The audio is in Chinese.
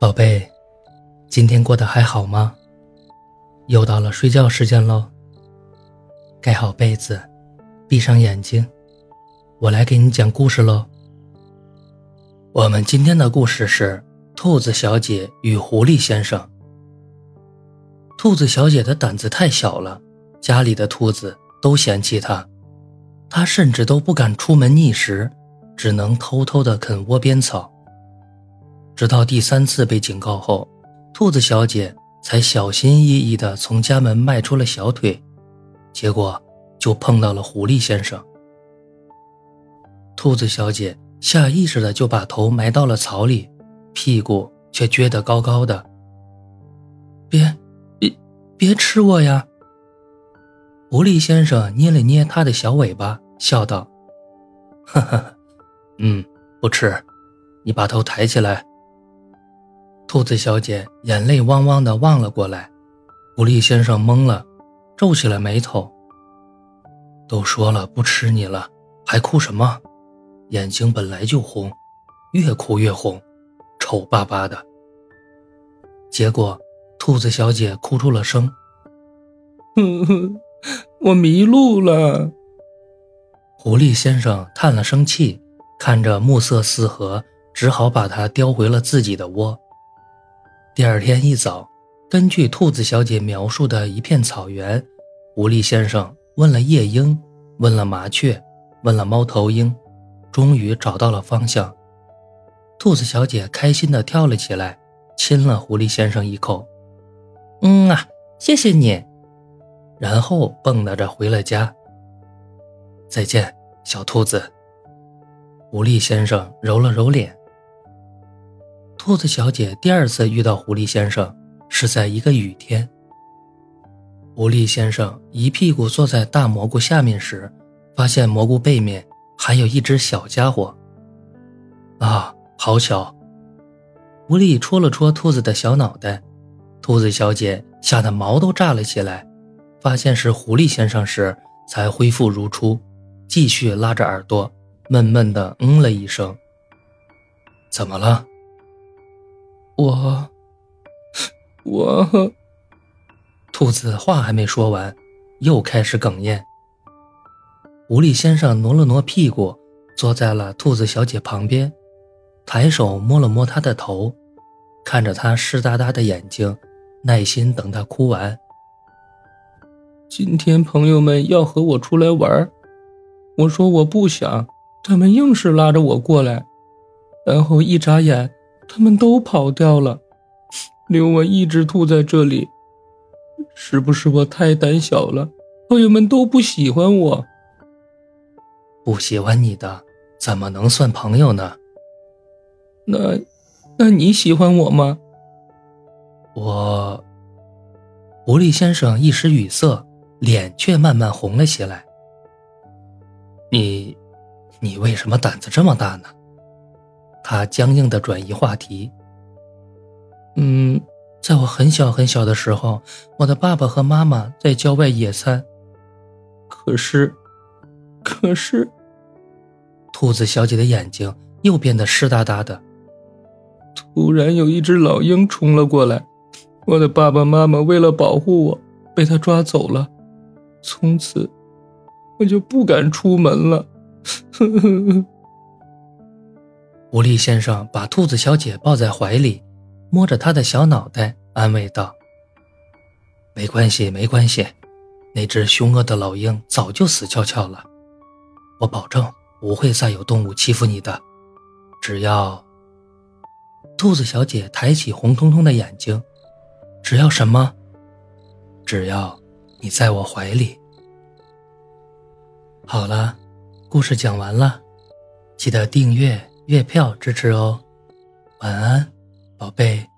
宝贝，今天过得还好吗？又到了睡觉时间喽。盖好被子，闭上眼睛，我来给你讲故事喽。我们今天的故事是兔子小姐与狐狸先生。兔子小姐的胆子太小了，家里的兔子都嫌弃她，她甚至都不敢出门觅食，只能偷偷的啃窝边草。直到第三次被警告后，兔子小姐才小心翼翼地从家门迈出了小腿，结果就碰到了狐狸先生。兔子小姐下意识的就把头埋到了草里，屁股却撅得高高的。别，别，别吃我呀！狐狸先生捏了捏他的小尾巴，笑道：“哈哈，嗯，不吃，你把头抬起来。”兔子小姐眼泪汪汪的望了过来，狐狸先生懵了，皱起了眉头。都说了不吃你了，还哭什么？眼睛本来就红，越哭越红，丑巴巴的。结果，兔子小姐哭出了声：“哼哼，我迷路了。”狐狸先生叹了声气，看着暮色四合，只好把它叼回了自己的窝。第二天一早，根据兔子小姐描述的一片草原，狐狸先生问了夜莺，问了麻雀，问了猫头鹰，终于找到了方向。兔子小姐开心地跳了起来，亲了狐狸先生一口。“嗯啊，谢谢你。”然后蹦跶着回了家。再见，小兔子。狐狸先生揉了揉脸。兔子小姐第二次遇到狐狸先生，是在一个雨天。狐狸先生一屁股坐在大蘑菇下面时，发现蘑菇背面还有一只小家伙。啊，好巧！狐狸戳了戳兔子的小脑袋，兔子小姐吓得毛都炸了起来。发现是狐狸先生时，才恢复如初，继续拉着耳朵，闷闷的嗯了一声。怎么了？我，我，兔子话还没说完，又开始哽咽。狐狸先生挪了挪屁股，坐在了兔子小姐旁边，抬手摸了摸她的头，看着她湿哒哒的眼睛，耐心等她哭完。今天朋友们要和我出来玩，我说我不想，他们硬是拉着我过来，然后一眨眼。他们都跑掉了，留我一只兔在这里。是不是我太胆小了？朋友们都不喜欢我。不喜欢你的，怎么能算朋友呢？那，那你喜欢我吗？我。狐狸先生一时语塞，脸却慢慢红了起来。你，你为什么胆子这么大呢？他僵硬的转移话题。嗯，在我很小很小的时候，我的爸爸和妈妈在郊外野餐。可是，可是，兔子小姐的眼睛又变得湿哒哒的。突然有一只老鹰冲了过来，我的爸爸妈妈为了保护我，被他抓走了。从此，我就不敢出门了。狐狸先生把兔子小姐抱在怀里，摸着她的小脑袋，安慰道：“没关系，没关系，那只凶恶的老鹰早就死翘翘了。我保证不会再有动物欺负你的。只要……”兔子小姐抬起红彤彤的眼睛，“只要什么？只要你在我怀里。”好了，故事讲完了，记得订阅。月票支持哦，晚安，宝贝。